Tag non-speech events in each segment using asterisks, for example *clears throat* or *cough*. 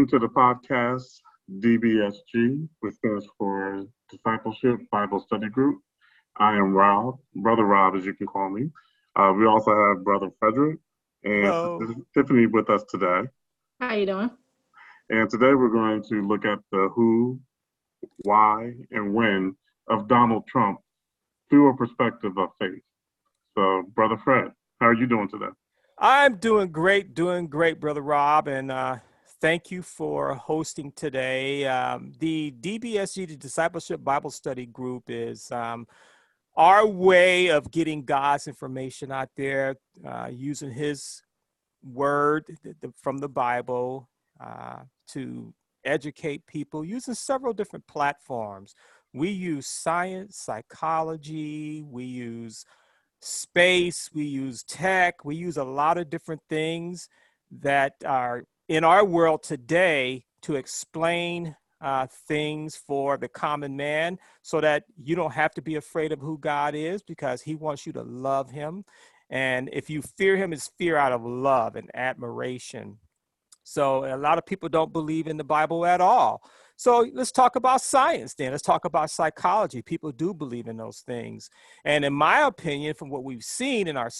Welcome to the podcast, DBSG, which stands for Discipleship Bible Study Group. I am Rob, Brother Rob, as you can call me. Uh, we also have Brother Frederick and Hello. Tiffany with us today. How are you doing? And today we're going to look at the who, why, and when of Donald Trump through a perspective of faith. So, Brother Fred, how are you doing today? I'm doing great, doing great, Brother Rob, and uh, thank you for hosting today. Um, the DBSG, the Discipleship Bible Study Group, is um, our way of getting God's information out there uh, using His Word from the Bible uh, to educate people using several different platforms. We use science, psychology, we use space, we use tech, we use a lot of different things that are in our world today to explain uh, things for the common man so that you don't have to be afraid of who God is because he wants you to love him. And if you fear him, it's fear out of love and admiration. So a lot of people don't believe in the Bible at all. So let's talk about science then. Let's talk about psychology. People do believe in those things. And in my opinion, from what we've seen in our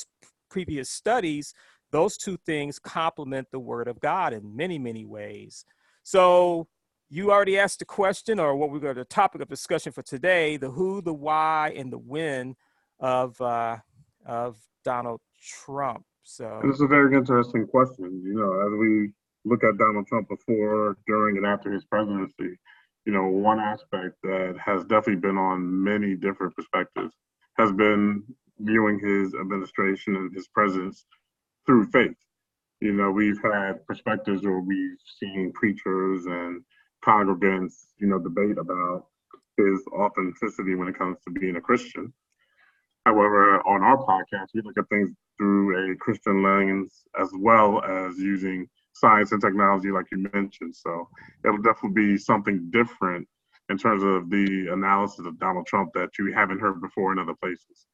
previous studies, those two things complement the Word of God in many, many ways. So you already asked the question, or what we're going to the topic of discussion for today: the who, the why, and the when of uh, of Donald Trump. So This is a very interesting question. You know, as we look at Donald Trump before, during, and after his presidency, you know, one aspect that has definitely been on many different perspectives has been viewing his administration and his presence through faith. You know, we've had perspectives where we've seen preachers and congregants, you know, debate about his authenticity when it comes to being a Christian. However, on our podcast, we look at things through a Christian lens as well as using science and technology, like you mentioned. So it'll definitely be something different in terms of the analysis of Donald Trump that you haven't heard before in other places.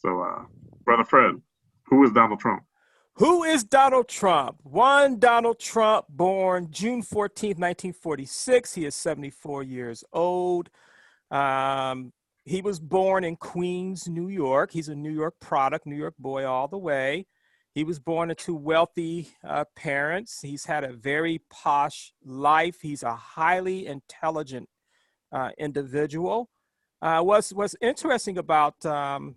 So, uh, Brother Fred, who is Donald Trump? Who is Donald Trump? One Donald Trump, born June 14th, 1946. He is 74 years old. Um, he was born in Queens, New York. He's a New York product, New York boy all the way. He was born into wealthy uh, parents. He's had a very posh life. He's a highly intelligent uh, individual. Uh, what's what's interesting about um,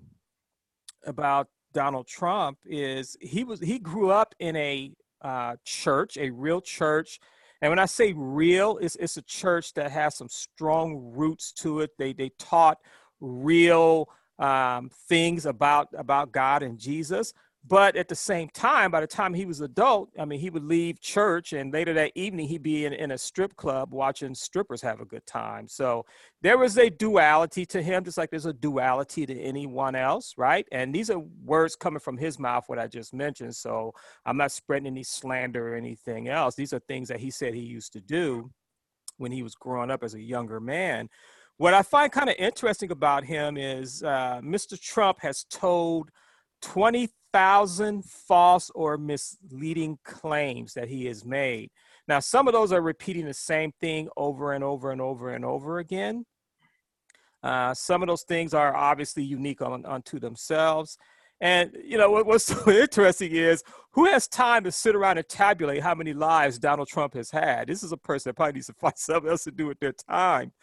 about Donald Trump is he was he grew up in a uh, church, a real church, and when I say real, it's it's a church that has some strong roots to it. They they taught real um, things about about God and Jesus. But at the same time, by the time he was adult, I mean, he would leave church, and later that evening, he'd be in, in a strip club watching strippers have a good time. So there was a duality to him, just like there's a duality to anyone else, right? And these are words coming from his mouth, what I just mentioned. So I'm not spreading any slander or anything else. These are things that he said he used to do when he was growing up as a younger man. What I find kind of interesting about him is uh, Mr. Trump has told 20,000 false or misleading claims that he has made. Now, some of those are repeating the same thing over and over and over and over again. Uh, some of those things are obviously unique on, unto themselves. And you know what, what's *laughs* so interesting is who has time to sit around and tabulate how many lives Donald Trump has had? This is a person that probably needs to find *laughs* something else to do with their time.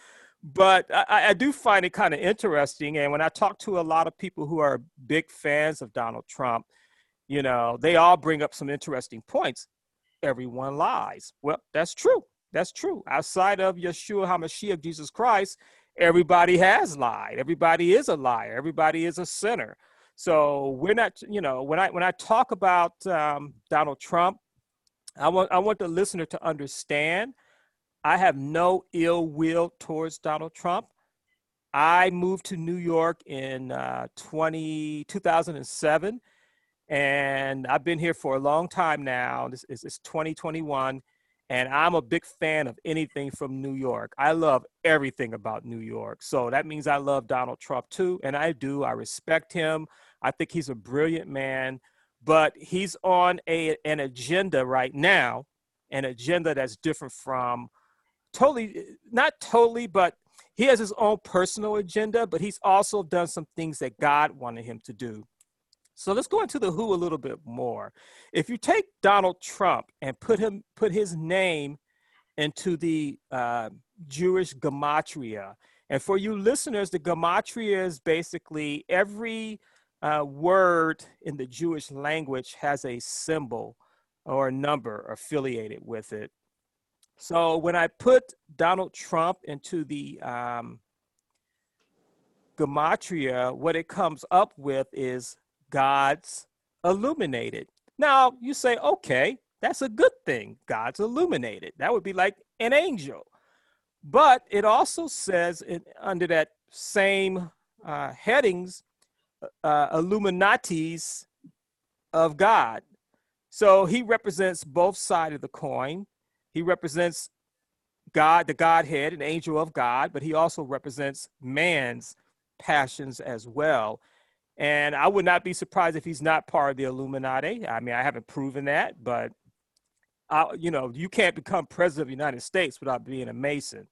But I, I do find it kind of interesting. And when I talk to a lot of people who are big fans of Donald Trump, you know, they all bring up some interesting points. Everyone lies. Well, that's true. That's true. Outside of Yeshua HaMashiach, Jesus Christ, everybody has lied. Everybody is a liar. Everybody is a sinner. So we're not, you know, when I when I talk about um, Donald Trump, I want I want the listener to understand. I have no ill will towards Donald Trump. I moved to New York in uh, 20, 2007, and I've been here for a long time now. This is it's 2021, and I'm a big fan of anything from New York. I love everything about New York. So that means I love Donald Trump too, and I do. I respect him. I think he's a brilliant man, but he's on a, an agenda right now, an agenda that's different from totally, not totally, but he has his own personal agenda, but he's also done some things that God wanted him to do. So let's go into the who a little bit more. If you take Donald Trump and put him put his name into the uh, Jewish gematria, and for you listeners, the gematria is basically every uh, word in the Jewish language has a symbol or a number affiliated with it. So when I put Donald Trump into the um, gematria, what it comes up with is God's illuminated. Now you say, okay, that's a good thing. God's illuminated. That would be like an angel. But it also says it, under that same uh, headings, uh, Illuminatis of God. So he represents both sides of the coin. He represents God, the Godhead, an angel of God, but he also represents man's passions as well. And I would not be surprised if he's not part of the Illuminati. I mean, I haven't proven that, but I, you know, you can't become president of the United States without being a Mason.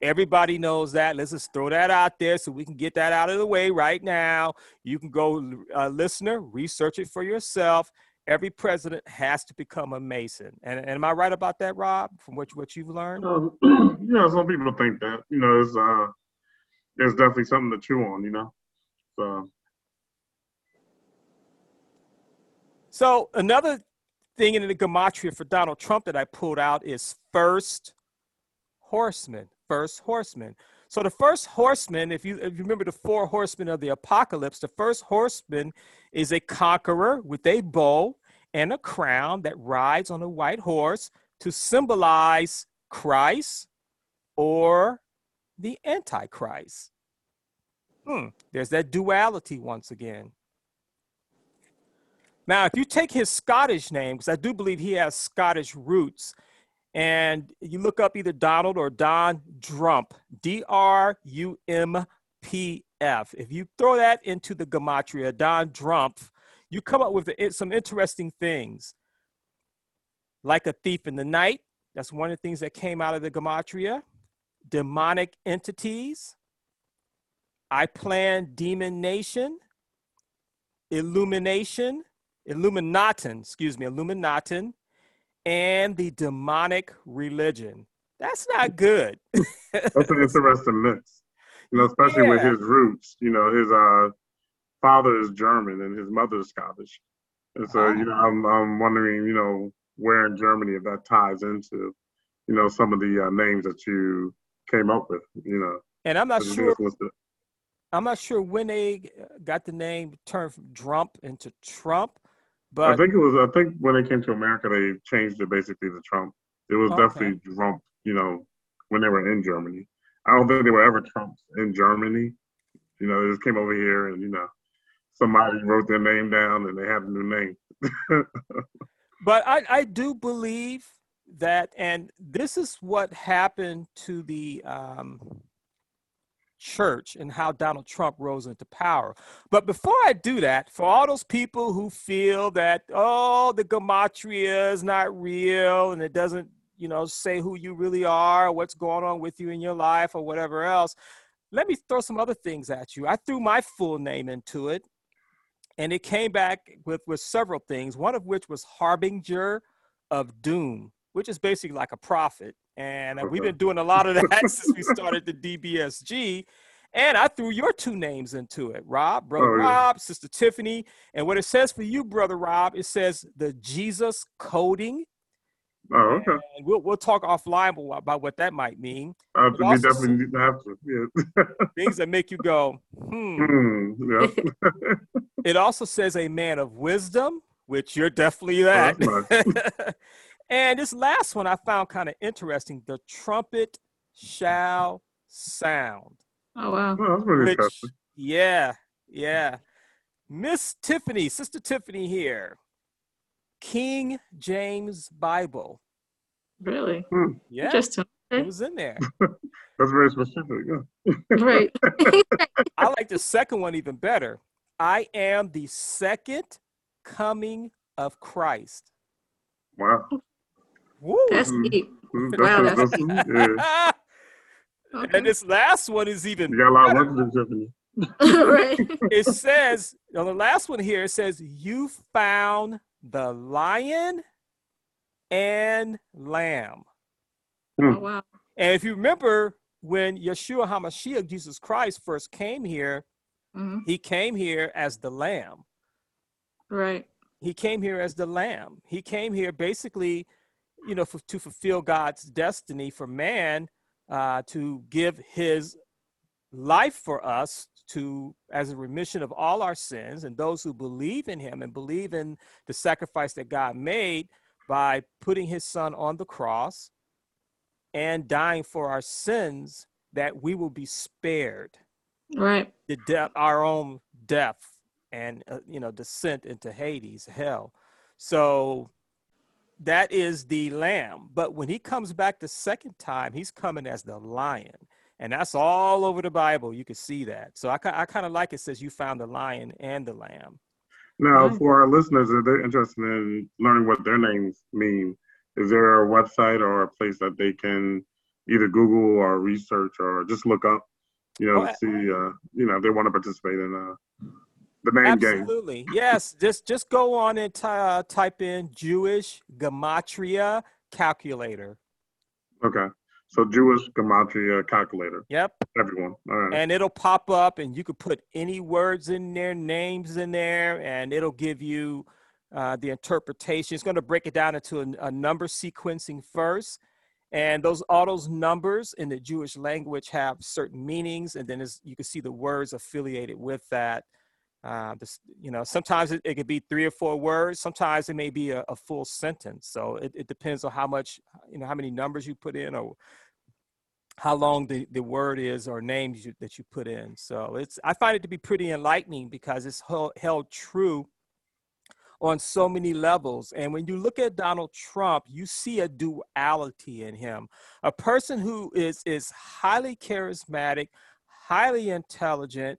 Everybody knows that. Let's just throw that out there so we can get that out of the way right now. You can go, uh, listener, research it for yourself. Every president has to become a Mason. And, and am I right about that, Rob? From what what you've learned? Um, *clears throat* yeah, some people think that. You know, it's uh, it's definitely something to chew on. You know, so. So another thing in the gematria for Donald Trump that I pulled out is first horseman first horseman. So the first horseman, if you, if you remember the four horsemen of the apocalypse, the first horseman is a conqueror with a bow and a crown that rides on a white horse to symbolize Christ or the Antichrist. Hmm, there's that duality once again. Now, if you take his Scottish name, because I do believe he has Scottish roots, and you look up either Donald or Don Drumpf, D R U M P F. If you throw that into the gematria, Don Drumpf, you come up with some interesting things. Like a thief in the night, that's one of the things that came out of the gematria. Demonic entities. I plan demon nation. Illumination. Illuminatin, excuse me, Illuminatin and the demonic religion. That's not good. *laughs* That's an interesting mix. You know, especially yeah. with his roots. You know, his uh, father is German and his mother is Scottish. And so, you know, I'm I'm wondering, you know, where in Germany if that ties into, you know, some of the uh, names that you came up with. You know, and I'm not sure. I'm not sure when they got the name turned from Trump into Drumpf, but I think it was. I think when they came to America, they changed it basically to Trump. It was okay. definitely Trump. You know, when they were in Germany. I don't think they were ever Trumps in Germany. You know, they just came over here and you know, somebody wrote their name down and they had a new name. *laughs* but I, I do believe that, and this is what happened to the um, church and how Donald Trump rose into power. But before I do that, for all those people who feel that, oh, the gematria is not real and it doesn't, you know, say who you really are, what's going on with you in your life, or whatever else, let me throw some other things at you. I threw my full name into it, and it came back with, with several things, one of which was Harbinger of Doom, which is basically like a prophet. And uh, we've been doing a lot of that *laughs* since we started the DBSG. And I threw your two names into it, Rob, brother oh, yeah. Rob, sister Tiffany. And what it says for you, brother Rob, it says the Jesus coding. Oh, okay. And we'll we'll talk offline about what that might mean. Uh, we definitely have to. Yeah. *laughs* things that make you go, hmm. hmm yeah. *laughs* it also says a man of wisdom, which you're definitely oh, that. Oh, And this last one I found kind of interesting. The trumpet shall sound. Oh wow. Oh, that's really Which, yeah, yeah. Miss Tiffany, Sister Tiffany here. King James Bible. Really? Hmm. Yeah. Just it was in there. *laughs* That's very specific. Yeah. *laughs* right. *laughs* I like the second one even better. I am the second coming of Christ. Wow Woo. That's deep. Mm, Wow, that's- that's that's- *laughs* yeah. Okay. and this last one is even You got a lot of work to do, Tiffany. *laughs* right. it says on the last one here it says you found the lion and lamb Oh, wow. and if you remember when yeshua hamashiach jesus christ first came here hmm he came here as the lamb Right. he came here as the lamb he came here basically you know f to fulfill god's destiny for man uh, to give his life for us to as a remission of all our sins and those who believe in him and believe in the sacrifice that god made by putting his son on the cross and dying for our sins that we will be spared Right. the death, our own death, and uh, you know descent into Hades, hell. So that is the lamb. But when he comes back the second time, he's coming as the lion, and that's all over the Bible. You can see that. So I, I kind of like it says you found the lion and the lamb. Now, Right. for our listeners, if they're interested in learning what their names mean, is there a website or a place that they can either Google or research or just look up, you know, Oh, to see, uh, you know, if they want to participate in uh, the name game? Absolutely, yes. Just just go on and ty- uh, type in Jewish gematria calculator. Okay. So Jewish gematria calculator, Yep. everyone. All right. and it'll pop up and you could put any words in there names in there and it'll give you uh, the interpretation it's going to break it down into a, a number sequencing first and those all those numbers in the jewish language have certain meanings and then it's, you can see the words affiliated with that uh, this, you know sometimes it, it could be three or four words sometimes it may be a, a full sentence so it, it depends on how much you know how many numbers you put in or how long the, the word is or names you, that you put in. So it's I find it to be pretty enlightening because it's held, held true on so many levels. And when you look at Donald Trump, you see a duality in him. A person who is is highly charismatic, highly intelligent.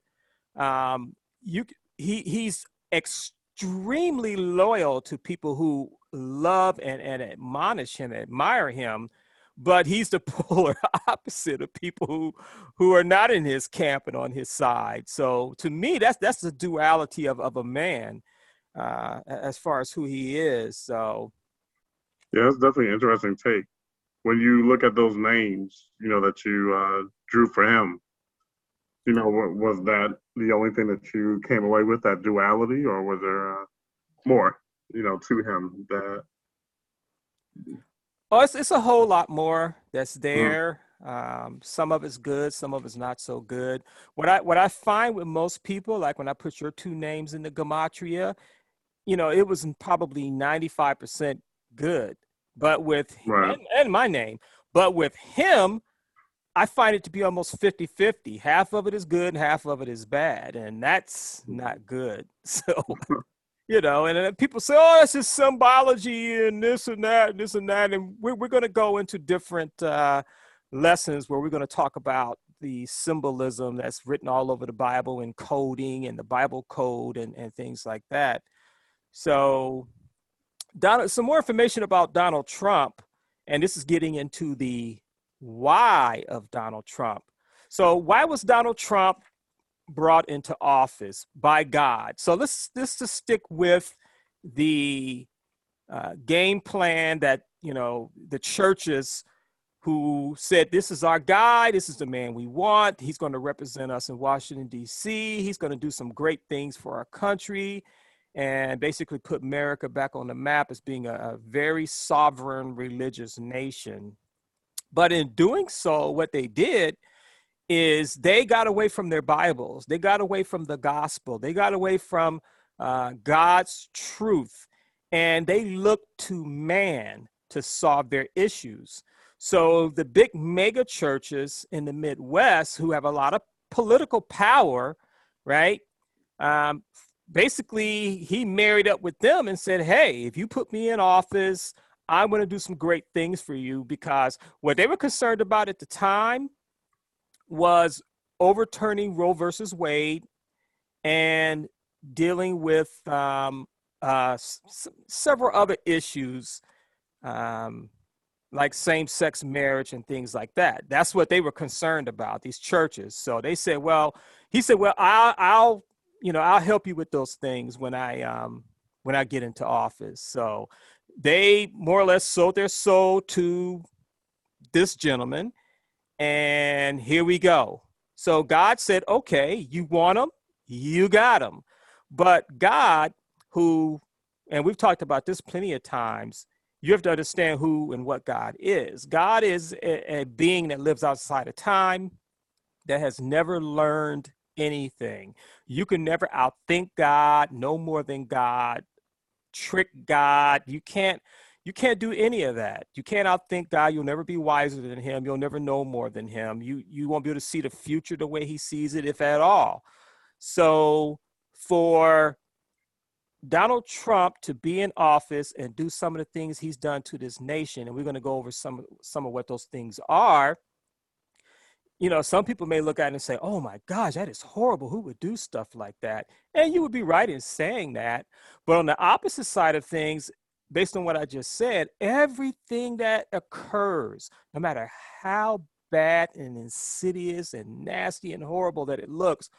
Um, you he he's extremely loyal to people who love and, and admonish him, admire him but he's the *laughs* polar opposite of people who who are not in his camp and on his side so to me that's that's the duality of, of a man uh as far as who he is so Yeah, that's definitely an interesting take. When you look at those names, you know, that you uh, drew for him, you know, was that the only thing that you came away with, that duality, or was there uh, more, you know, to him that, oh it's, it's a whole lot more that's there. Um some of it's good some of it's not so good. What i what i find with most people like when i put your two names in the gematria you know it was probably 95% good but with Right. and, and my name. But with him i find it to be almost 50-50 half of it is good and half of it is bad and that's not good. *laughs* So you know and people say oh it's just symbology and this and that and this and that and we're, we're going to go into different uh, lessons where we're going to talk about the symbolism that's written all over the bible and coding and the bible code and, and things like that. So Donald, some more information about Donald Trump, and this is getting into the why of Donald Trump. So, why was Donald Trump brought into office by God? So let's let's just stick with the uh, game plan that you know the churches who said this is our guy, this is the man we want. He's going to represent us in Washington D.C. He's going to do some great things for our country and basically put America back on the map as being a, a very sovereign religious nation. But in doing so, what they did is they got away from their Bibles, they got away from the gospel, they got away from uh, God's truth, and they looked to man to solve their issues. So the big mega churches in the Midwest who have a lot of political power, right? Um, basically he married up with them and said hey if you put me in office i'm going to do some great things for you because what they were concerned about at the time was overturning roe versus wade and dealing with um, uh, s- several other issues um, like same-sex marriage and things like that. That's what they were concerned about. These churches. So they said, well, he said, well, I'll, I'll, you know, I'll help you with those things when I, um, when I get into office. So they more or less sold their soul to this gentleman, and here we go. So God said, okay, you want them, you got them. But God, who, and we've talked about this plenty of times, you have to understand who and what God is. God is a, a being that lives outside of time, that has never learned anything. You can never outthink God, no more than God, trick God. You can't you can't do any of that. You can't outthink God. You'll never be wiser than him. You'll never know more than him. You you won't be able to see the future the way he sees it, if at all. So for Donald Trump to be in office and do some of the things he's done to this nation, and we're going to go over some some of what those things are. You know, some people may look at it and say, "Oh my gosh, that is horrible. Who would do stuff like that?" And you would be right in saying that. But on the opposite side of things, based on what I just said, everything that occurs, no matter how bad and insidious and nasty and horrible that it looks,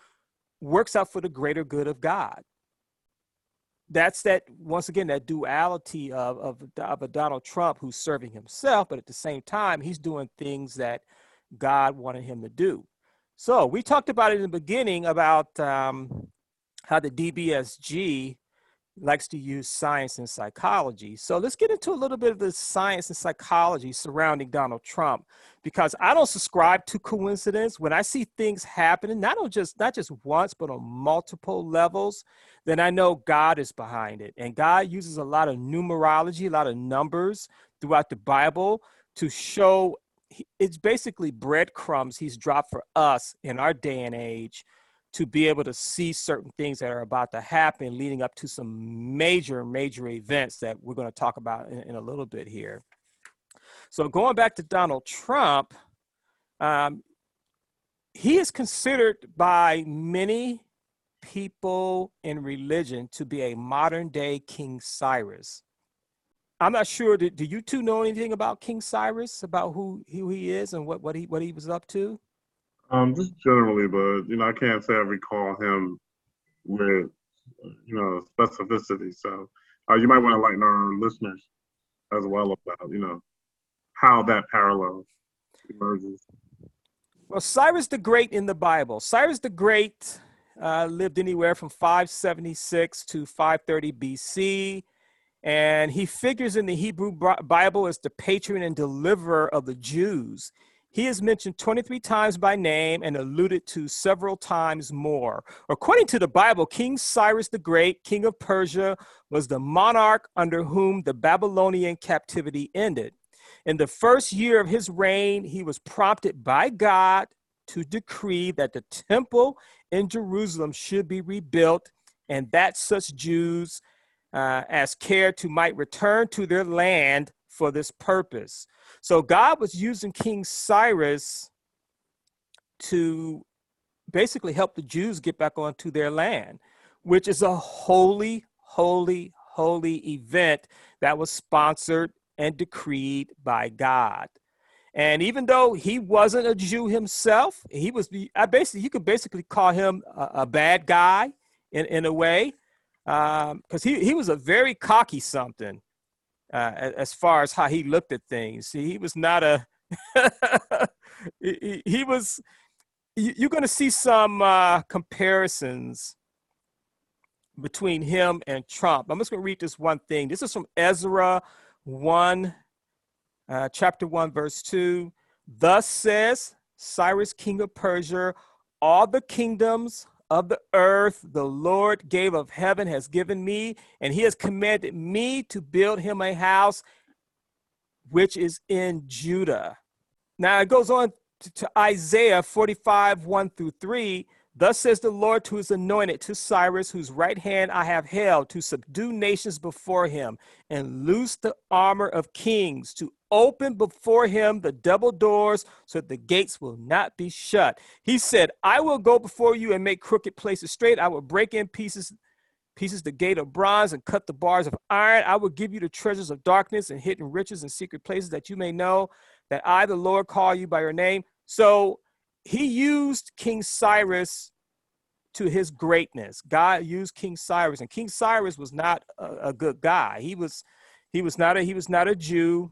works out for the greater good of God. That's that once again that duality of, of, of a Donald Trump who's serving himself, but at the same time he's doing things that God wanted him to do. So we talked about it in the beginning about um, how the DBSG likes to use science and psychology. So let's get into a little bit of the science and psychology surrounding Donald Trump because I don't subscribe to coincidence. When I see things happening, not on just not just once, but on multiple levels, then I know God is behind it. And God uses a lot of numerology, a lot of numbers throughout the Bible to show it's basically breadcrumbs he's dropped for us in our day and age to be able to see certain things that are about to happen leading up to some major, major events that we're going to talk about in, in a little bit here. So, going back to Donald Trump, um, he is considered by many people in religion to be a modern day King Cyrus. I'm not sure. Do, do you two know anything about King Cyrus, about who, who he is and what, what he what he was up to? Um, just generally, but you know, I can't say I recall him with you know specificity. So uh, you might want to enlighten our listeners as well about you know how that parallel emerges. Well, Cyrus the Great in the Bible. Cyrus the Great uh, lived anywhere from 576 to 530 BC. And he figures in the Hebrew Bible as the patron and deliverer of the Jews. He is mentioned 23 times by name and alluded to several times more. According to the Bible, King Cyrus the Great, king of Persia, was the monarch under whom the Babylonian captivity ended. In the first year of his reign, he was prompted by God to decree that the temple in Jerusalem should be rebuilt and that such Jews uh, as cared to might return to their land for this purpose. So God was using King Cyrus to basically help the Jews get back onto their land, which is a holy, holy, holy event that was sponsored and decreed by God. And even though he wasn't a Jew himself, he was I basically you could basically call him a, a bad guy in, in a way, because um, he, he was a very cocky something uh, as far as how he looked at things. He was not a *laughs* he, he, was. You're going to see some uh, comparisons between him and Trump. I'm just going to read this one thing. This is from Ezra 1, uh, chapter 1, verse 2. Thus says Cyrus, king of Persia, all the kingdoms of the earth the Lord gave of heaven has given me, and he has commanded me to build him a house which is in Judah. Now it goes on to, Isaiah 45, 1 through 3. Thus says the Lord to his anointed, to Cyrus, whose right hand I have held, to subdue nations before him, and loose the armor of kings, to open before him the double doors, so that the gates will not be shut. He said, I will go before you and make crooked places straight. I will break in pieces pieces the gate of bronze and cut the bars of iron. I will give you the treasures of darkness and hidden riches and secret places that you may know that I, the Lord, call you by your name. So he used King Cyrus to his greatness. God used King Cyrus, and King Cyrus was not a, a good guy. He was he was not a he was not a Jew,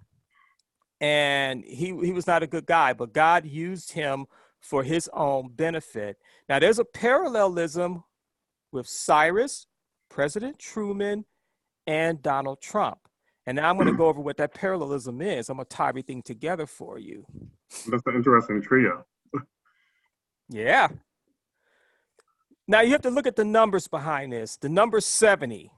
and he he was not a good guy. But God used him for his own benefit. Now there's a parallelism with Cyrus, President Truman, and Donald Trump. And now I'm going to go over what that parallelism is. I'm going to tie everything together for you. That's an interesting trio. Yeah. Now you have to look at the numbers behind this. The number 70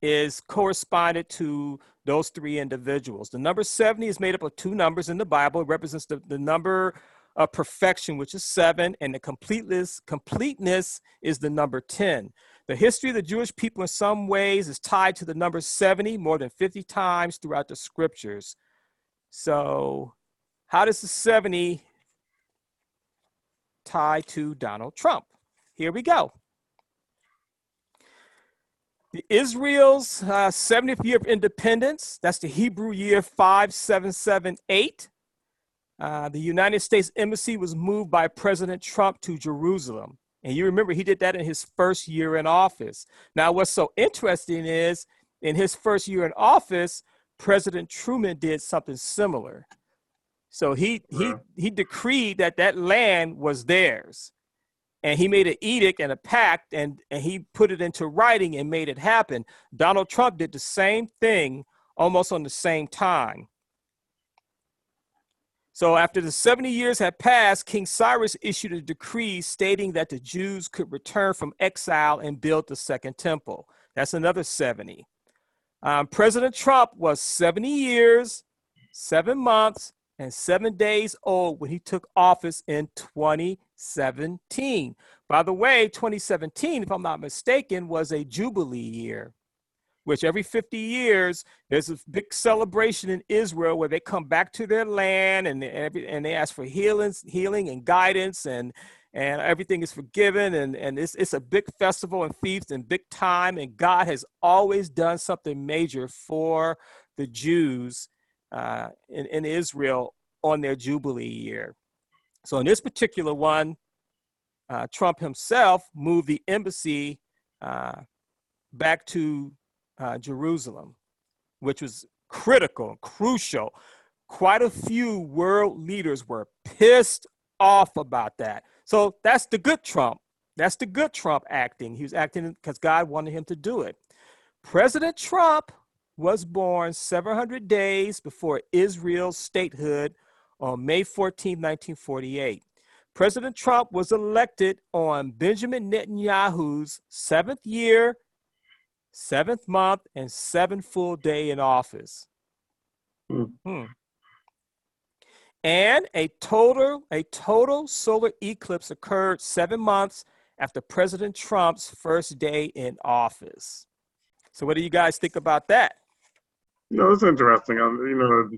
is corresponded to those three individuals. The number 70 is made up of two numbers in the Bible. It represents the, the number of perfection, which is seven, and the completeness, completeness is the number 10. The history of the Jewish people in some ways is tied to the number 70 more than 50 times throughout the scriptures. So, how does the 70 tie to Donald Trump? Here we go. The Israel's uh, 70th year of independence, that's the Hebrew year 5778. Uh, the United States Embassy was moved by President Trump to Jerusalem. And you remember he did that in his first year in office. Now, what's so interesting is in his first year in office, President Truman did something similar. So he he he decreed that that land was theirs, and he made an edict and a pact, and and he put it into writing and made it happen. Donald Trump did the same thing almost on the same time. So, after the 70 years had passed, King Cyrus issued a decree stating that the Jews could return from exile and build the second temple. That's another 70. Um, President Trump was 70 years, seven months, and seven days old when he took office in 2017. By the way, 2017, if I'm not mistaken, was a Jubilee year which every 50 years there's a big celebration in Israel where they come back to their land and and they ask for healing, healing and guidance and and everything is forgiven and and it's it's a big festival and feast and big time and God has always done something major for the Jews uh, in, in Israel on their Jubilee year. So in this particular one, uh, Trump himself moved the embassy uh, back to uh, Jerusalem, which was critical, crucial. Quite a few world leaders were pissed off about that. So that's the good Trump. That's the good Trump acting. He was acting because God wanted him to do it. President Trump was born 700 days before Israel's statehood on May 14, 1948. President Trump was elected on Benjamin Netanyahu's seventh year seventh month and seventh full day in office. Hmm. Hmm. And a total a total solar eclipse occurred seven months after President Trump's first day in office. So, what do you guys think about that? Know, it's interesting. Um, you know,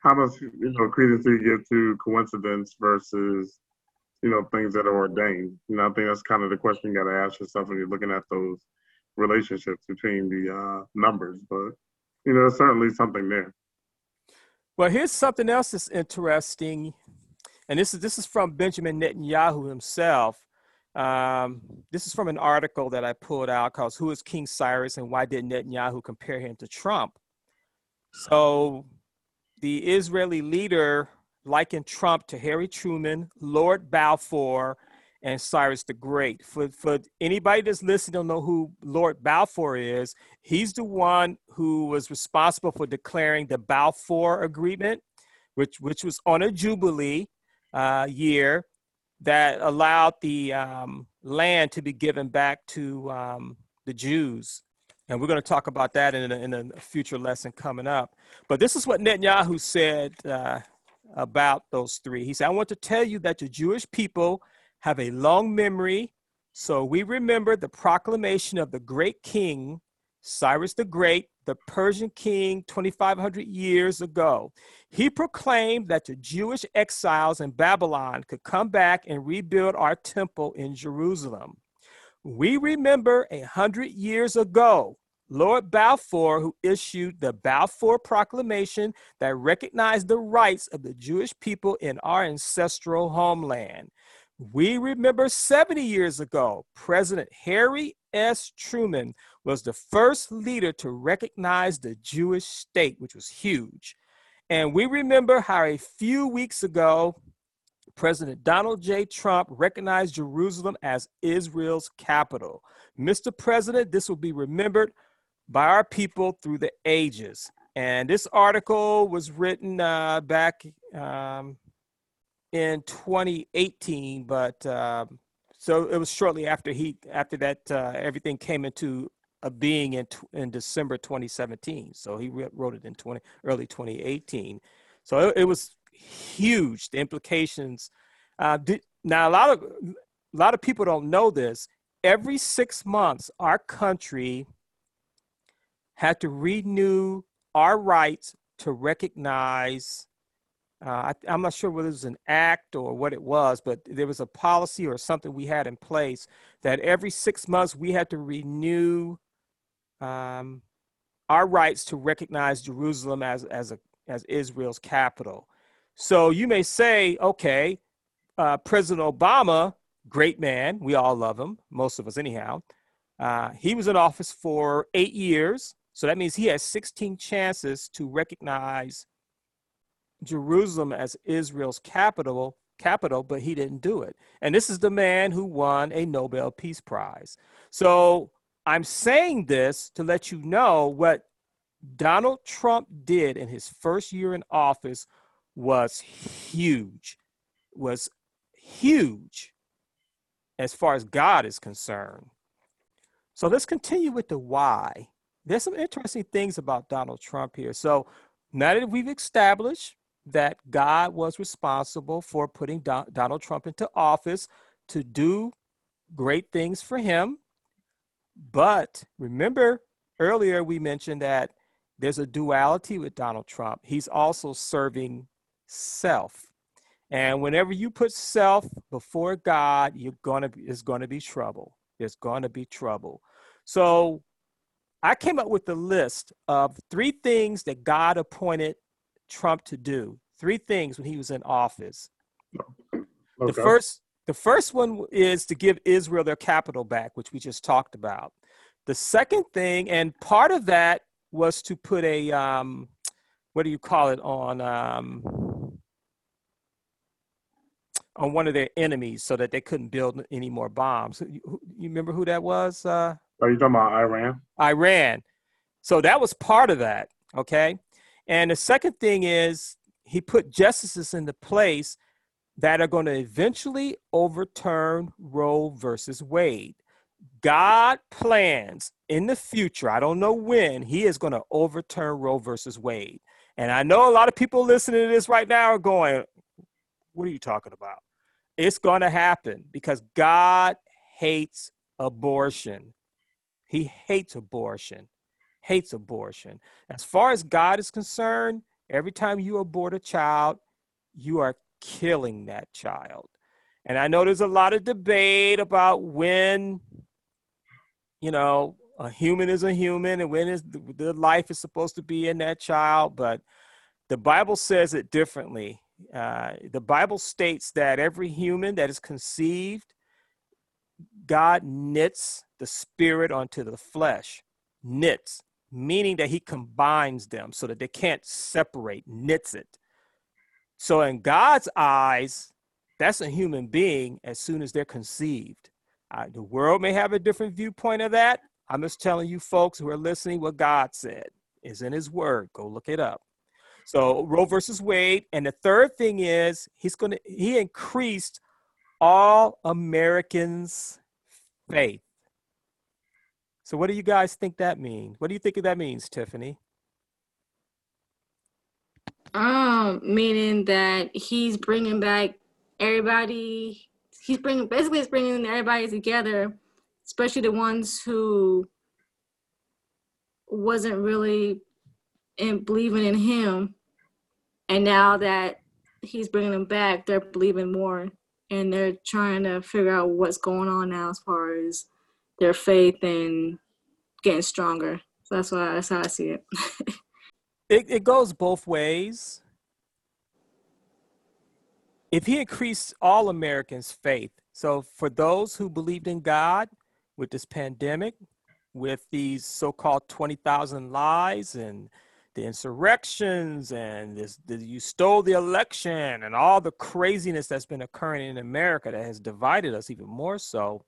how much you know credence do you give to coincidence versus you know things that are ordained? You know, I think that's kind of the question you got to ask yourself when you're looking at those relationships between the uh, numbers, but you know, certainly something there. Well, here's something else that's interesting, and this is this is from Benjamin Netanyahu himself. Um, this is from an article that I pulled out called "Who is King Cyrus and Why Did Netanyahu Compare Him to Trump?" So, the Israeli leader likened Trump to Harry Truman, Lord Balfour, and Cyrus the Great. For for anybody that's listening don't know who Lord Balfour is, he's the one who was responsible for declaring the Balfour Agreement, which which was on a jubilee uh, year that allowed the um, land to be given back to um, the Jews. And we're going to talk about that in a, in a future lesson coming up. But this is what Netanyahu said uh, about those three. He said, I want to tell you that the Jewish people have a long memory, so we remember the proclamation of the great king, Cyrus the Great, the Persian king 2,500 years ago. He proclaimed that the Jewish exiles in Babylon could come back and rebuild our temple in Jerusalem. We remember a hundred years ago, Lord Balfour, who issued the Balfour Proclamation that recognized the rights of the Jewish people in our ancestral homeland. We remember 70 years ago, President Harry S. Truman was the first leader to recognize the Jewish state, which was huge. And we remember how a few weeks ago, President Donald J. Trump recognized Jerusalem as Israel's capital. Mr. President, this will be remembered by our people through the ages. And this article was written uh, back um, in 2018, but um, so it was shortly after he after that uh, everything came into a being in in December 2017. So he wrote it in 20 early 2018. So it, it was huge. The implications. Uh, did, now a lot of a lot of people don't know this. Every six months, our country had to renew our rights to recognize uh, I, am not sure whether it was an act or what it was, but there was a policy or something we had in place that every six months we had to renew um, our rights to recognize Jerusalem as as a as Israel's capital. So you may say, okay, uh, President Obama, great man, we all love him, most of us anyhow. Uh, he was in office for eight years, so that means he has 16 chances to recognize Jerusalem as Israel's capital, capital, but he didn't do it. And this is the man who won a Nobel Peace Prize. So I'm saying this to let you know what Donald Trump did in his first year in office was huge, was huge as far as God is concerned. So let's continue with the why. There's some interesting things about Donald Trump here. So now that we've established that God was responsible for putting Don- Donald Trump into office to do great things for him. But remember, earlier we mentioned that there's a duality with Donald Trump. He's also serving self. And whenever you put self before God, you're gonna it's gonna be trouble. There's gonna be trouble. So I came up with a list of three things that God appointed Trump to do. Three things when he was in office. Okay. The first the first one is to give Israel their capital back, which we just talked about. The second thing, and part of that was to put a um, what do you call it on um, on one of their enemies so that they couldn't build any more bombs. You, you remember who that was? Uh, Oh, are you talking about Iran? Iran. So that was part of that. Okay. And the second thing is he put justices into place that are going to eventually overturn Roe versus Wade. God plans in the future, I don't know when, he is going to overturn Roe versus Wade. And I know a lot of people listening to this right now are going, What are you talking about? It's going to happen because God hates abortion. He hates abortion hates abortion. As far as God is concerned, every time you abort a child, you are killing that child. And I know there's a lot of debate about when, you know, a human is a human and when is the, life is supposed to be in that child, but the Bible says it differently. Uh, the Bible states that every human that is conceived, God knits the spirit onto the flesh, knits meaning that he combines them so that they can't separate, knits it. So, in God's eyes, that's a human being as soon as they're conceived. Uh, the world may have a different viewpoint of that. I'm just telling you, folks who are listening, what God said is in His Word. Go look it up. So, Roe versus Wade. And the third thing is, He's going to, He increased all Americans' faith. So what do you guys think that means? What do you think that means, Tiffany? Um, meaning that he's bringing back everybody. He's bringing basically he's bringing everybody together, especially the ones who wasn't really in believing in him, and now that he's bringing them back, they're believing more, and they're trying to figure out what's going on now as far as their faith and getting stronger. So that's why that's how I see it. *laughs* it, it goes both ways. If he increased all Americans' faith, so for those who believed in God with this pandemic, with these so-called 20,000 lies and the insurrections and this, the, you stole the election and all the craziness that's been occurring in America that has divided us even more so,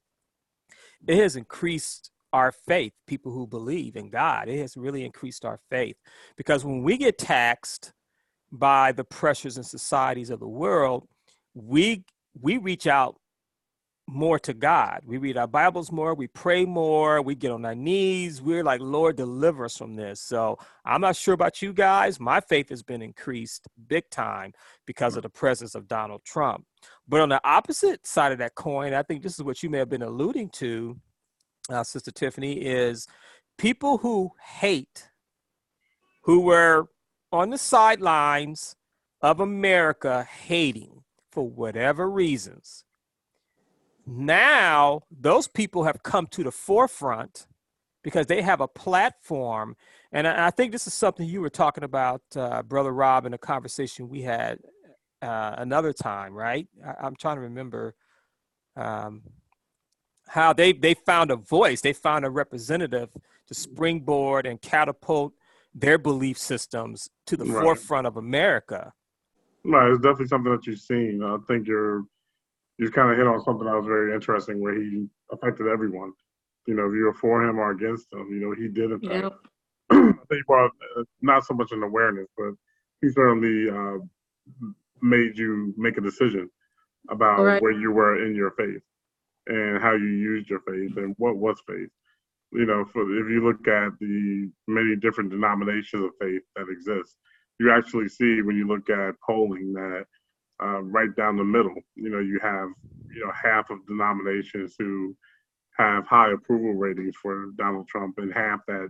it has increased our faith, people who believe in God. It has really increased our faith because when we get taxed by the pressures and societies of the world, we we reach out more to God. We read our Bibles more, we pray more, we get on our knees. We're like, Lord, deliver us from this. So I'm not sure about you guys. My faith has been increased big time because of the presence of Donald Trump. But on the opposite side of that coin, I think this is what you may have been alluding to, uh, Sister Tiffany, is people who hate, who were on the sidelines of America hating for whatever reasons now those people have come to the forefront because they have a platform. And i, I think this is something you were talking about uh, brother rob in a conversation we had uh, another time right? I, am trying to remember um, how they they found a voice. They found a representative to springboard and catapult their belief systems to the right. forefront of america. Right. It's definitely something that you've seen. I think you're you kind of hit on something that was very interesting where he affected everyone. You know, if you were for him or against him, you know, he did in fact. Yep. I think brought uh, not so much an awareness, but he certainly uh, made you make a decision about right. where you were in your faith and how you used your faith and what was faith. You know, for if you look at the many different denominations of faith that exist, you actually see when you look at polling that uh, right down the middle. You know, you have you know half of denominations who have high approval ratings for Donald Trump, and half that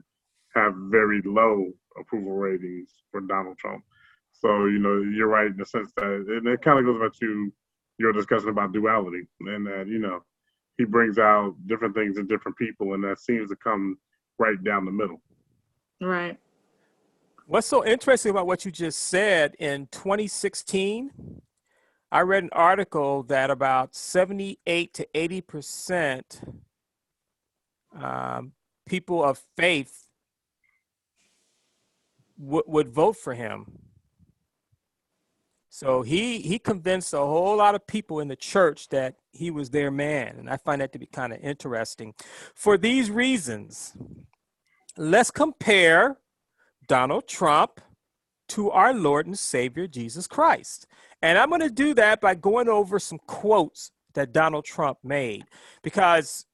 have very low approval ratings for Donald Trump. So you know, you're right in the sense that, and it kind of goes back to your discussion about duality, and that you know he brings out different things in different people, and that seems to come right down the middle. Right. What's so interesting about what you just said in 2016, I read an article that about 78 to 80 percent um, people of faith w- would vote for him. So he he convinced a whole lot of people in the church that he was their man, and I find that to be kind of interesting. For these reasons, let's compare Donald Trump to our Lord and Savior Jesus Christ. And I'm going to do that by going over some quotes that Donald Trump made. Because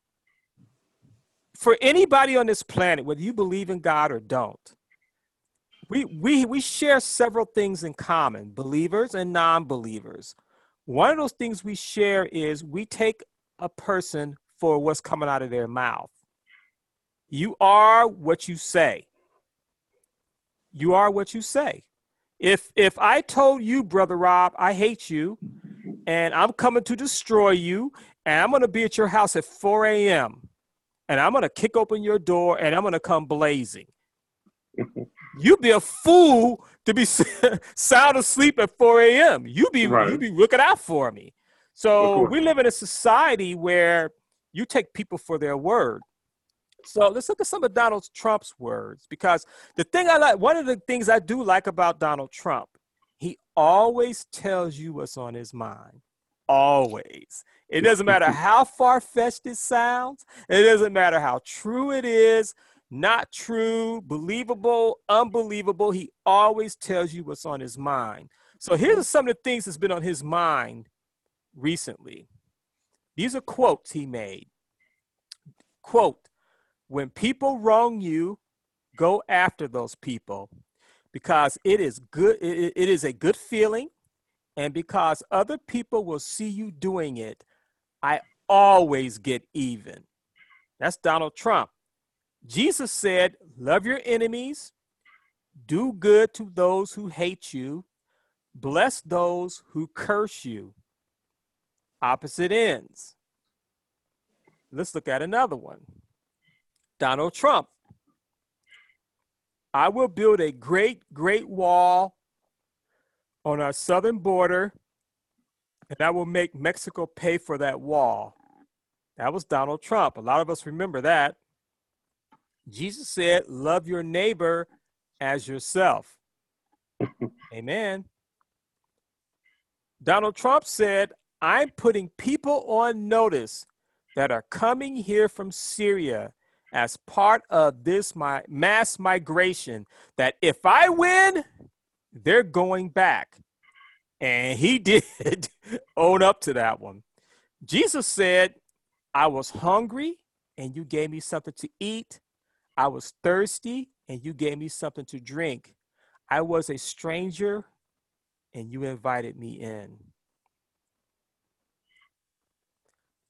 for anybody on this planet, whether you believe in God or don't, we, we, we share several things in common believers and non believers. One of those things we share is we take a person for what's coming out of their mouth. You are what you say. You are what you say. If if I told you, brother Rob, I hate you, and I'm coming to destroy you, and I'm gonna be at your house at 4 a.m. and I'm gonna kick open your door and I'm gonna come blazing. *laughs* You'd be a fool to be *laughs* sound asleep at 4 a.m. You'd be right. you be looking out for me. So we live in a society where you take people for their word. So let's look at some of Donald Trump's words because the thing I like, one of the things I do like about Donald Trump, he always tells you what's on his mind. Always. It doesn't matter *laughs* how far fetched it sounds, it doesn't matter how true it is, not true, believable, unbelievable. He always tells you what's on his mind. So here are some of the things that's been on his mind recently. These are quotes he made. Quote, when people wrong you, go after those people because it is good it, it is a good feeling. And because other people will see you doing it i always get even. That's donald trump. Jesus said love your enemies do good to those who hate you bless those who curse you. Opposite ends. Let's look at another one Donald Trump. I will build a great, great wall on our southern border, and I will make Mexico pay for that wall. That was Donald Trump. A lot of us remember that. Jesus said, Love your neighbor as yourself. *laughs* Amen. Donald Trump said, I'm putting people on notice that are coming here from Syria as part of this my mass migration that if I win, they're going back. And he *laughs* did own up to that one. Jesus said, I was hungry and you gave me something to eat. I was thirsty and you gave me something to drink. I was a stranger and you invited me in.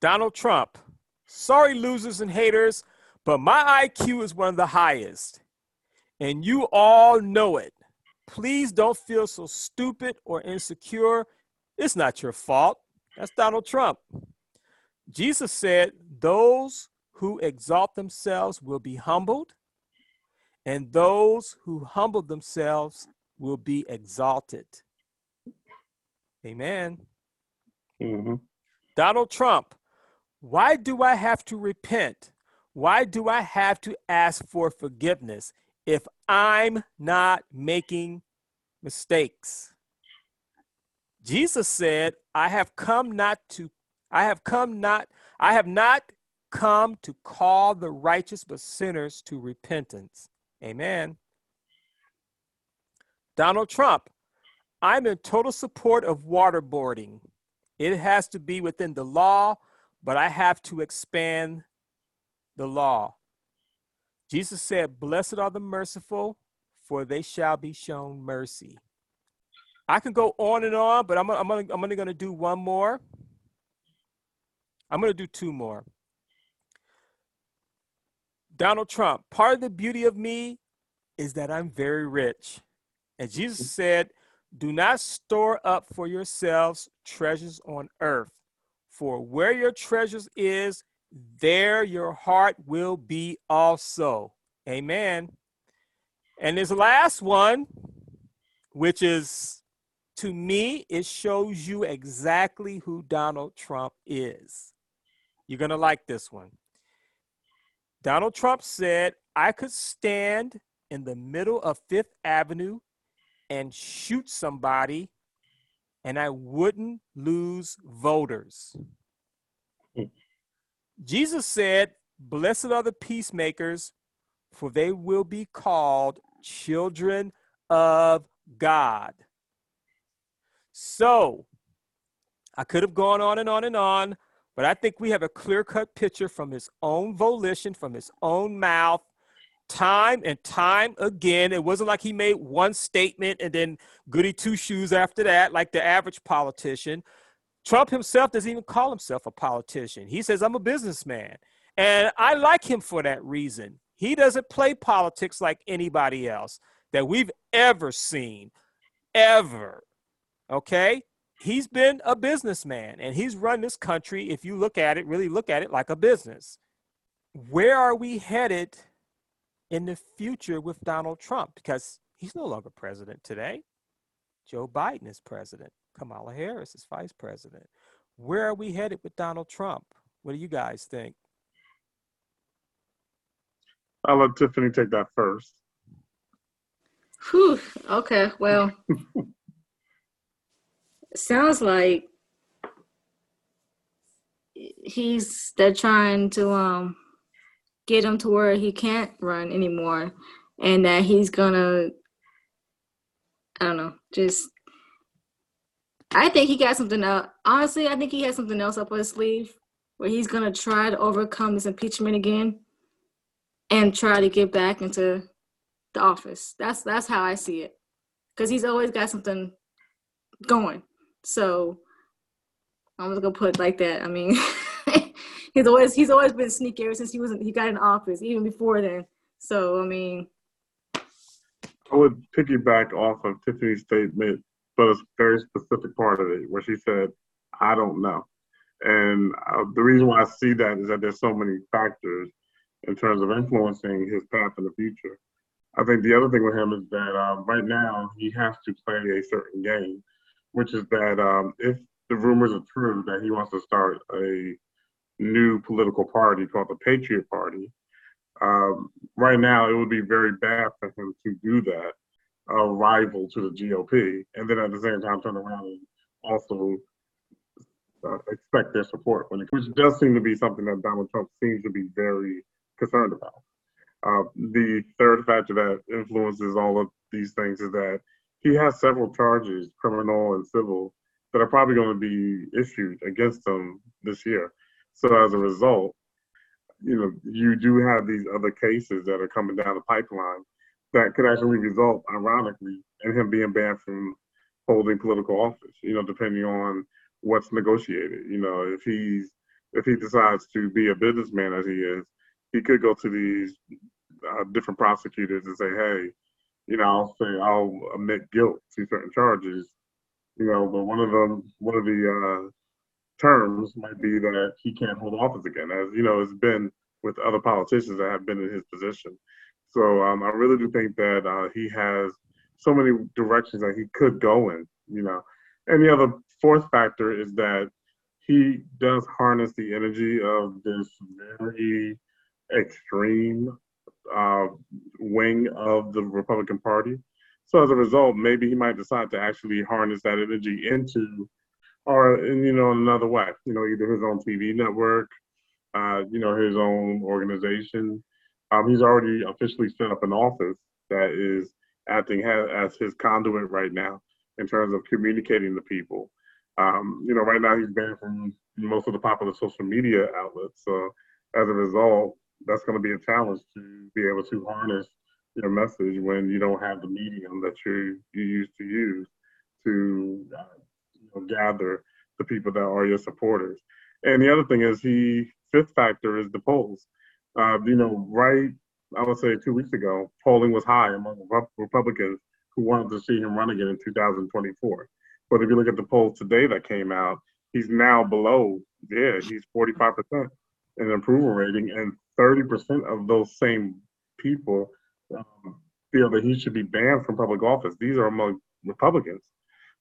Donald Trump, sorry, losers and haters, but my IQ is one of the highest, and you all know it. Please don't feel so stupid or insecure. It's not your fault. That's Donald Trump. Jesus said, Those who exalt themselves will be humbled, and those who humble themselves will be exalted. Amen. Mm-hmm. Donald Trump, why do I have to repent? Why do I have to ask for forgiveness if I'm not making mistakes? Jesus said, I have come not to, I have come not, I have not come to call the righteous but sinners to repentance. Amen. Donald Trump, I'm in total support of waterboarding. It has to be within the law, but I have to expand the law. Jesus said, Blessed are the merciful, for they shall be shown mercy. I can go on and on, but I'm, I'm, I'm only going to do one more. I'm going to do two more. Donald Trump, part of the beauty of me is that I'm very rich. And Jesus said, Do not store up for yourselves treasures on earth, for where your treasures is, there your heart will be also. Amen. And this last one, which is to me, it shows you exactly who Donald Trump is. You're going to like this one. Donald Trump said, I could stand in the middle of Fifth Avenue and shoot somebody and I wouldn't lose voters. Jesus said, Blessed are the peacemakers, for they will be called children of God. So, I could have gone on and on and on, but I think we have a clear cut picture from his own volition, from his own mouth, time and time again. It wasn't like he made one statement and then goody two shoes after that, like the average politician. Trump himself doesn't even call himself a politician. He says, I'm a businessman. And I like him for that reason. He doesn't play politics like anybody else that we've ever seen, ever. Okay? He's been a businessman and he's run this country, if you look at it, really look at it like a business. Where are we headed in the future with Donald Trump? Because he's no longer president today. Joe Biden is president. Kamala Harris is vice president. Where are we headed with Donald Trump? What do you guys think? I'll let Tiffany take that first. Whew. Okay. Well, *laughs* sounds like he's they're trying to um get him to where he can't run anymore, and that he's gonna I don't know, just I think he got something else. Honestly, I think he has something else up his sleeve where he's gonna try to overcome this impeachment again and try to get back into the office. That's that's how I see it. Cause he's always got something going. So I'm just gonna put it like that. I mean *laughs* he's always he's always been sneaky ever since he was he got in office, even before then. So I mean I would piggyback off of Tiffany's statement but a very specific part of it where she said, I don't know. And uh, the reason why I see that is that there's so many factors. in terms of influencing his path in the future. I think the other thing with him is that um, right now he has to play a certain game, which is that um, if the rumors are true that he wants to start a new political party called the Patriot Party, um, right now it would be very bad for him to do that, a rival to the GOP, and then at the same time turn around and also uh, expect their support, it, which does seem to be something that Donald Trump seems to be very concerned about. Uh, the third factor that influences all of these things is that he has several charges, criminal and civil, that are probably going to be issued against him this year. So as a result, you know, you do have these other cases that are coming down the pipeline that could actually result, ironically, in him being banned from holding political office. You know, depending on what's negotiated. You know, if he's if he decides to be a businessman as he is, he could go to these uh, different prosecutors and say, hey, you know, I'll say I'll admit guilt to certain charges. You know, but one of them, one of the uh, terms might be that he can't hold office again, as you know, it's been with other politicians that have been in his position. So um, I really do think that uh, he has so many directions that he could go in. You know, and the other fourth factor is that he does harness the energy of this very extreme uh, wing of the Republican Party. So as a result, maybe he might decide to actually harness that energy into, or you know, another way. You know, either his own TV network, uh, you know, his own organization. Um, he's already officially set up an office that is acting as his conduit right now in terms of communicating to people. Um, you know, right now he's banned from most of the popular social media outlets. So as a result, that's going to be a challenge to be able to harness your message when you don't have the medium that you you used to use to uh, you know, gather the people that are your supporters. And the other thing is, he fifth factor is the polls. Uh, you know, right, I would say two weeks ago, polling was high among Republicans who wanted to see him run again in 2024. But if you look at the polls today that came out, he's now below, yeah, he's 45% in approval rating, and 30% of those same people um, feel that he should be banned from public office. These are among Republicans.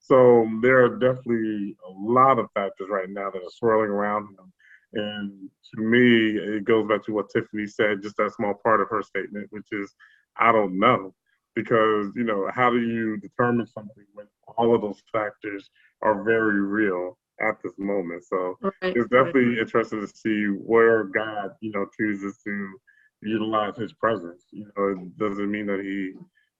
So there are definitely a lot of factors right now that are swirling around him. And to me, it goes back to what Tiffany said, just that small part of her statement, which is, I don't know. Because, you know, how do you determine something when all of those factors are very real at this moment. So right. it's definitely interesting to see where God, you know, chooses to utilize his presence. You know, it doesn't mean that he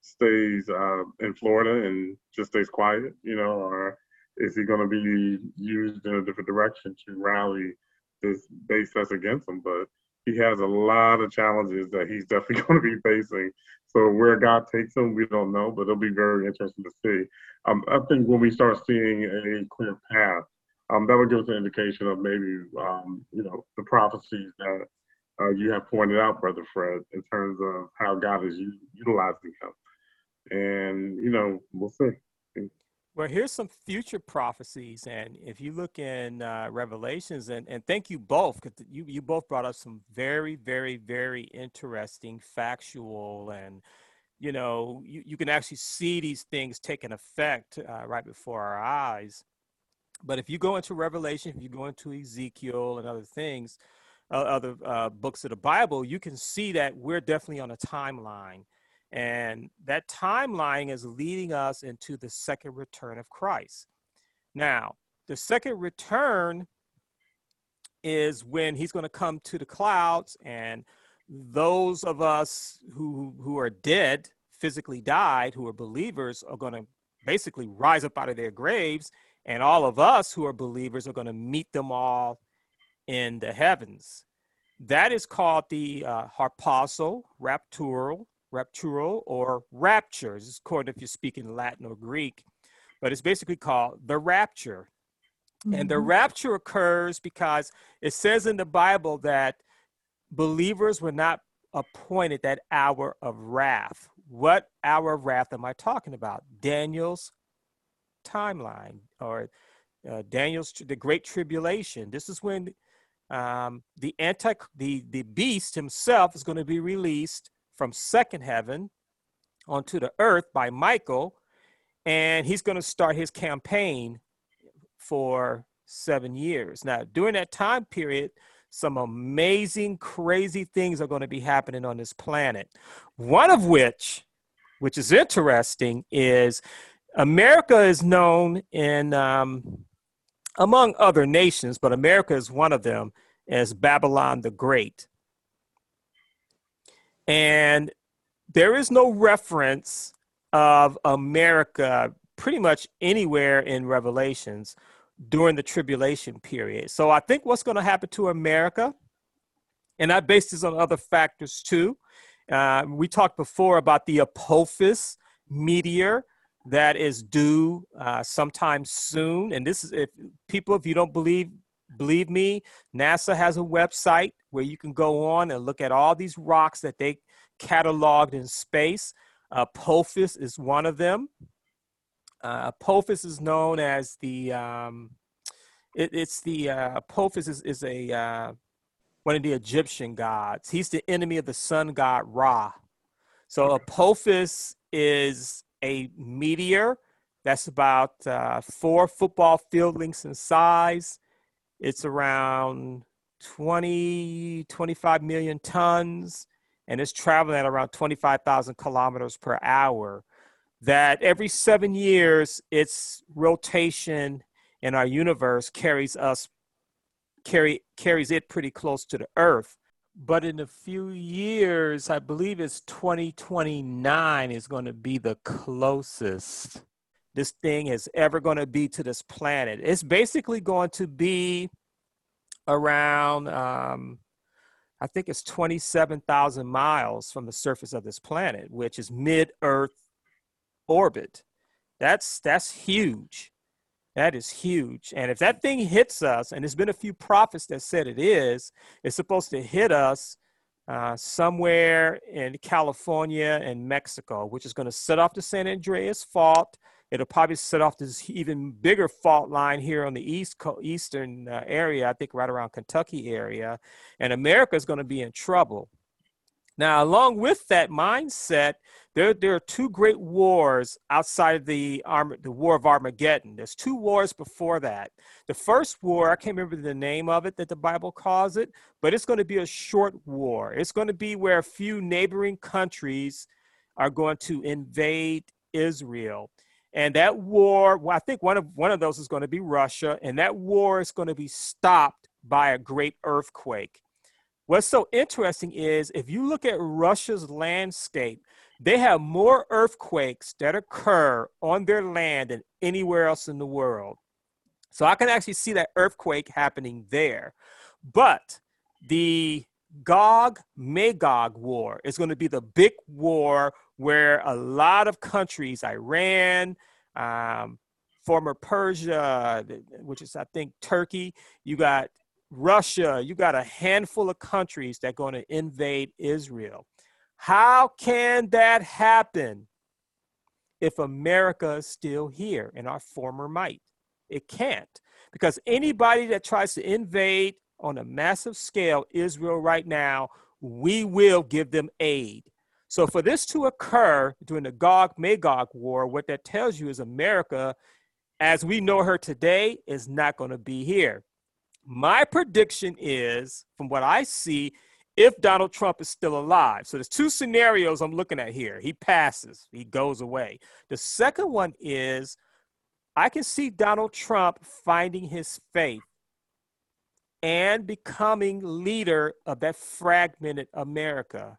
stays uh, in Florida and just stays quiet, you know, or is he going to be used in a different direction to rally this base that's against him? But he has a lot of challenges that he's *laughs* definitely going to be facing. So where God takes him, we don't know, but it'll be very interesting to see. Um, I think when we start seeing a clear path um, that would give us an indication of maybe, um, you know, the prophecies that uh, you have pointed out, Brother Fred, in terms of how God is utilizing him. And, you know, we'll see. Well, here's some future prophecies, and if you look in uh, Revelations, and, and thank you both, because you, you both brought up some very, very, very interesting, factual, and you know, you, you can actually see these things taking effect uh, right before our eyes. But if you go into Revelation, if you go into Ezekiel and other things, uh, other uh, books of the Bible, you can see that we're definitely on a timeline. And that timeline is leading us into the second return of Christ. Now, the second return is when he's going to come to the clouds and those of us who who are dead physically died who are believers are going to basically rise up out of their graves and all of us who are believers are going to meet them all in the heavens. That is called the uh, harpazo, raptural, raptural, or rapture. This is according if you're speaking Latin or Greek, but it's basically called the rapture. Mm-hmm. And the mm-hmm. rapture occurs because it says in the Bible that believers were not appointed that hour of wrath. What hour of wrath am I talking about? Daniel's timeline or uh, Daniel's the Great Tribulation. This is when um, the anti the the beast himself is going to be released from second heaven onto the earth by Michael, and he's going to start his campaign for seven years. Now, during that time period, some amazing, crazy things are going to be happening on this planet. One of which, which is interesting, is America is known in um, among other nations, but America is one of them, as Babylon the Great. And there is no reference of America pretty much anywhere in Revelations during the tribulation period. So I think what's going to happen to America, and I base this on other factors too. Uh, we talked before about the Apophis meteor that is due uh, sometime soon. And this is if people, if you don't believe, believe me, NASA has a website where you can go on and look at all these rocks that they cataloged in space. Uh, Apophis is one of them. Uh, Apophis is known as the um, it, it's the uh, Apophis is, is a uh, one of the Egyptian gods. He's the enemy of the sun god Ra. So Apophis is a meteor that's about uh, four football field lengths in size. It's around 20, 25 million tons, and it's traveling at around 25,000 kilometers per hour. That every seven years, its rotation in our universe carries us, carry carries it pretty close to the Earth but in a few years, I believe it's 2029 is going to be the closest this thing is ever going to be to this planet. It's basically going to be around, um, I think it's 27,000 miles from the surface of this planet, which is mid-Earth orbit. That's that's huge. That is huge. And if that thing hits us, and there's been a few prophets that said it is, it's supposed to hit us uh, somewhere in California and Mexico, which is going to set off the San Andreas fault. It'll probably set off this even bigger fault line here on the east co- eastern uh, area, I think right around Kentucky area, and America is going to be in trouble. Now, along with that mindset, there, there are two great wars outside of the, the War of Armageddon. There's two wars before that. The first war, I can't remember the name of it that the Bible calls it, but it's going to be a short war. It's going to be where a few neighboring countries are going to invade Israel. And that war, well, I think one of one of those is going to be Russia, and that war is going to be stopped by a great earthquake. What's so interesting is if you look at Russia's landscape, they have more earthquakes that occur on their land than anywhere else in the world. So I can actually see that earthquake happening there. But the Gog Magog war is going to be the big war where a lot of countries, Iran, um, former Persia, which is, I think, Turkey, you got Russia, you got a handful of countries that are going to invade Israel. How can that happen if America is still here in our former might? It can't, because anybody that tries to invade on a massive scale Israel right now, we will give them aid. So, for this to occur during the Gog Magog war, what that tells you is America, as we know her today, is not going to be here. My prediction is, from what I see, if Donald Trump is still alive. So there's two scenarios I'm looking at here. He passes, he goes away. The second one is I can see Donald Trump finding his faith and becoming leader of that fragmented America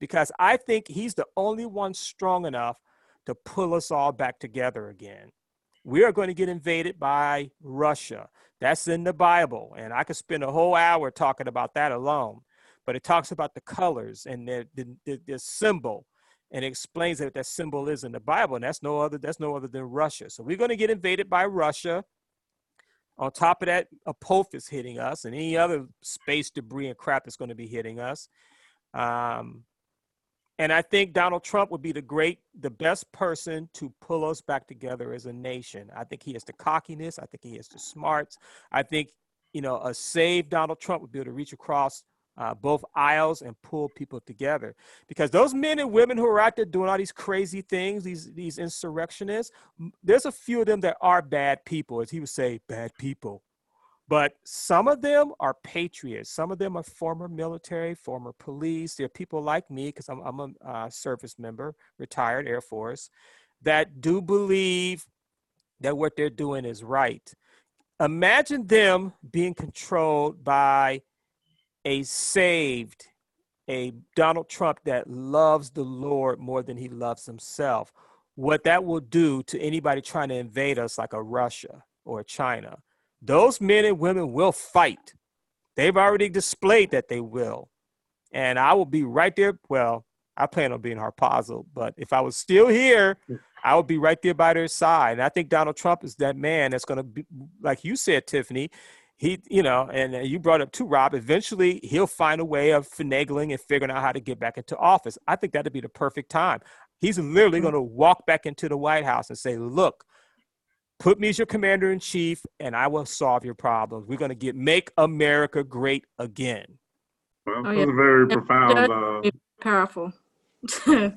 because I think he's the only one strong enough to pull us all back together again. We are going to get invaded by Russia. That's in the Bible. And I could spend a whole hour talking about that alone. But it talks about the colors and the, the, the symbol and it explains that that symbol is in the Bible. And that's no other, that's no other than Russia. So we're going to get invaded by Russia. On top of that, Apophis hitting us and any other space debris and crap that's going to be hitting us. Um, and I think Donald Trump would be the great, the best person to pull us back together as a nation. I think he has the cockiness. I think he has the smarts. I think you know, a saved Donald Trump would be able to reach across uh, both aisles and pull people together. Because those men and women who are out there doing all these crazy things, these these insurrectionists, there's a few of them that are bad people, as he would say, bad people. But some of them are patriots. Some of them are former military, former police. They're people like me, because I'm, I'm a uh, service member, retired Air Force, that do believe that what they're doing is right. Imagine them being controlled by a saved, a Donald Trump that loves the Lord more than he loves himself. What that will do to anybody trying to invade us, like a Russia or China, those men and women will fight. They've already displayed that they will. And I will be right there. Well, I plan on being Harpazo, but if I was still here, I would be right there by their side. And I think Donald Trump is that man that's going to be, like you said, Tiffany, he, you know, and you brought up too, Rob, eventually he'll find a way of finagling and figuring out how to get back into office. I think that'd be the perfect time. He's literally mm-hmm. going to walk back into the White House and say, look, put me as your commander in chief and I will solve your problems. We're going to get make America great again. Well, oh, yeah. that's very yeah. profound. Uh... Powerful. *laughs*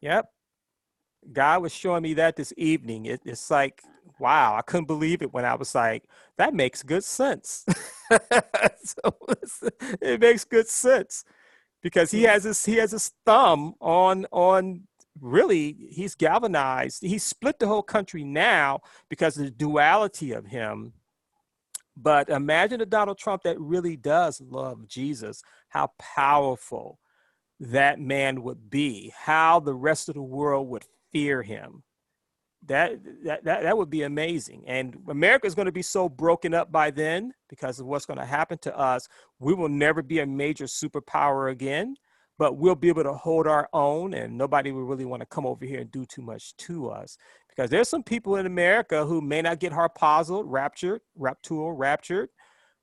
yep. God was showing me that this evening. It, it's like wow, I couldn't believe it when I was like, that makes good sense. *laughs* so *laughs* it makes good sense because he has his he has his thumb on on really he's galvanized he's split the whole country now because of the duality of him. But imagine a donald trump that really does love jesus how powerful that man would be how the rest of the world would fear him that, that that that would be amazing. And america is going to be so broken up by then because of what's going to happen to us we will never be a major superpower again but we'll be able to hold our own and nobody will really want to come over here and do too much to us. Because there's some people in america who may not get harpazoed raptured raptual raptured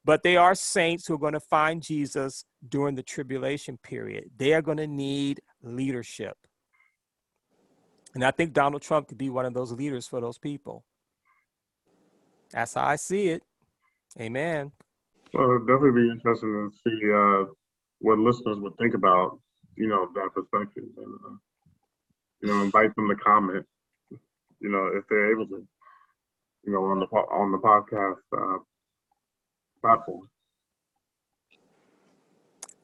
but they are saints who are going to find jesus during the tribulation period. They are going to need leadership and I think Donald Trump could be one of those leaders for those people. That's how I see it. Amen. Well, it'd definitely be interesting to see uh, what listeners would think about, you know, that perspective, and uh, you know, invite them to comment, you know, if they're able to, you know, on the on the podcast uh, platform.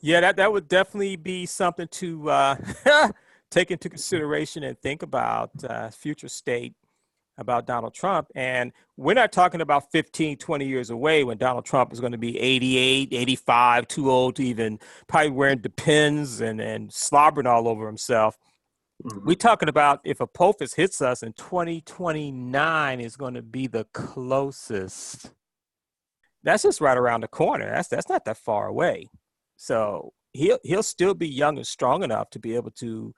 Yeah, that that would definitely be something to uh, *laughs* take into consideration and think about uh, future state about Donald Trump. And we're not talking about 15, 20 years away when Donald Trump is going to be 88, 85, too old to even probably wearing depends and, and slobbering all over himself. Mm-hmm. We're talking about if Apophis hits us in 2029 is going to be the closest. That's just right around the corner. That's that's not that far away. So he'll he'll still be young and strong enough to be able to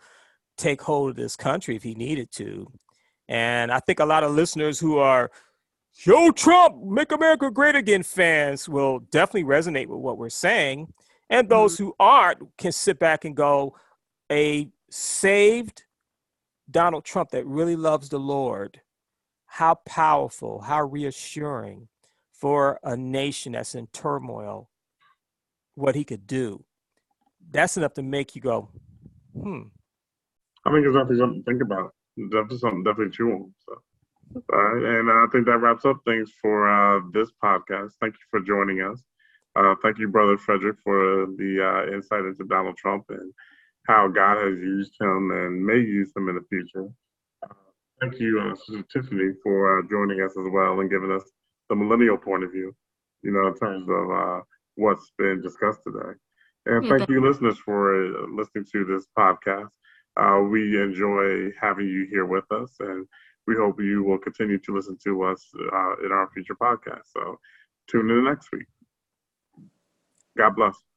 take hold of this country if he needed to. And I think a lot of listeners who are Yo Trump, make America great again fans will definitely resonate with what we're saying. And those mm-hmm. who aren't can sit back and go, a saved Donald Trump that really loves the Lord, how powerful, how reassuring for a nation that's in turmoil, what he could do. That's enough to make you go, hmm, I think it's definitely something to think about. definitely something definitely chew on. So, All right, and I think that wraps up things for uh, this podcast. Thank you for joining us. Uh, thank you, Brother Frederick, for the uh, insight into Donald Trump and how God has used him and may use him in the future. Uh, thank you, uh, Tiffany, for uh, joining us as well and giving us the millennial point of view, you know, in terms of what's been discussed today. And thank you, listeners, for listening to this podcast. Uh, we enjoy having you here with us, and we hope you will continue to listen to us uh, in our future podcasts. So tune in next week. God bless.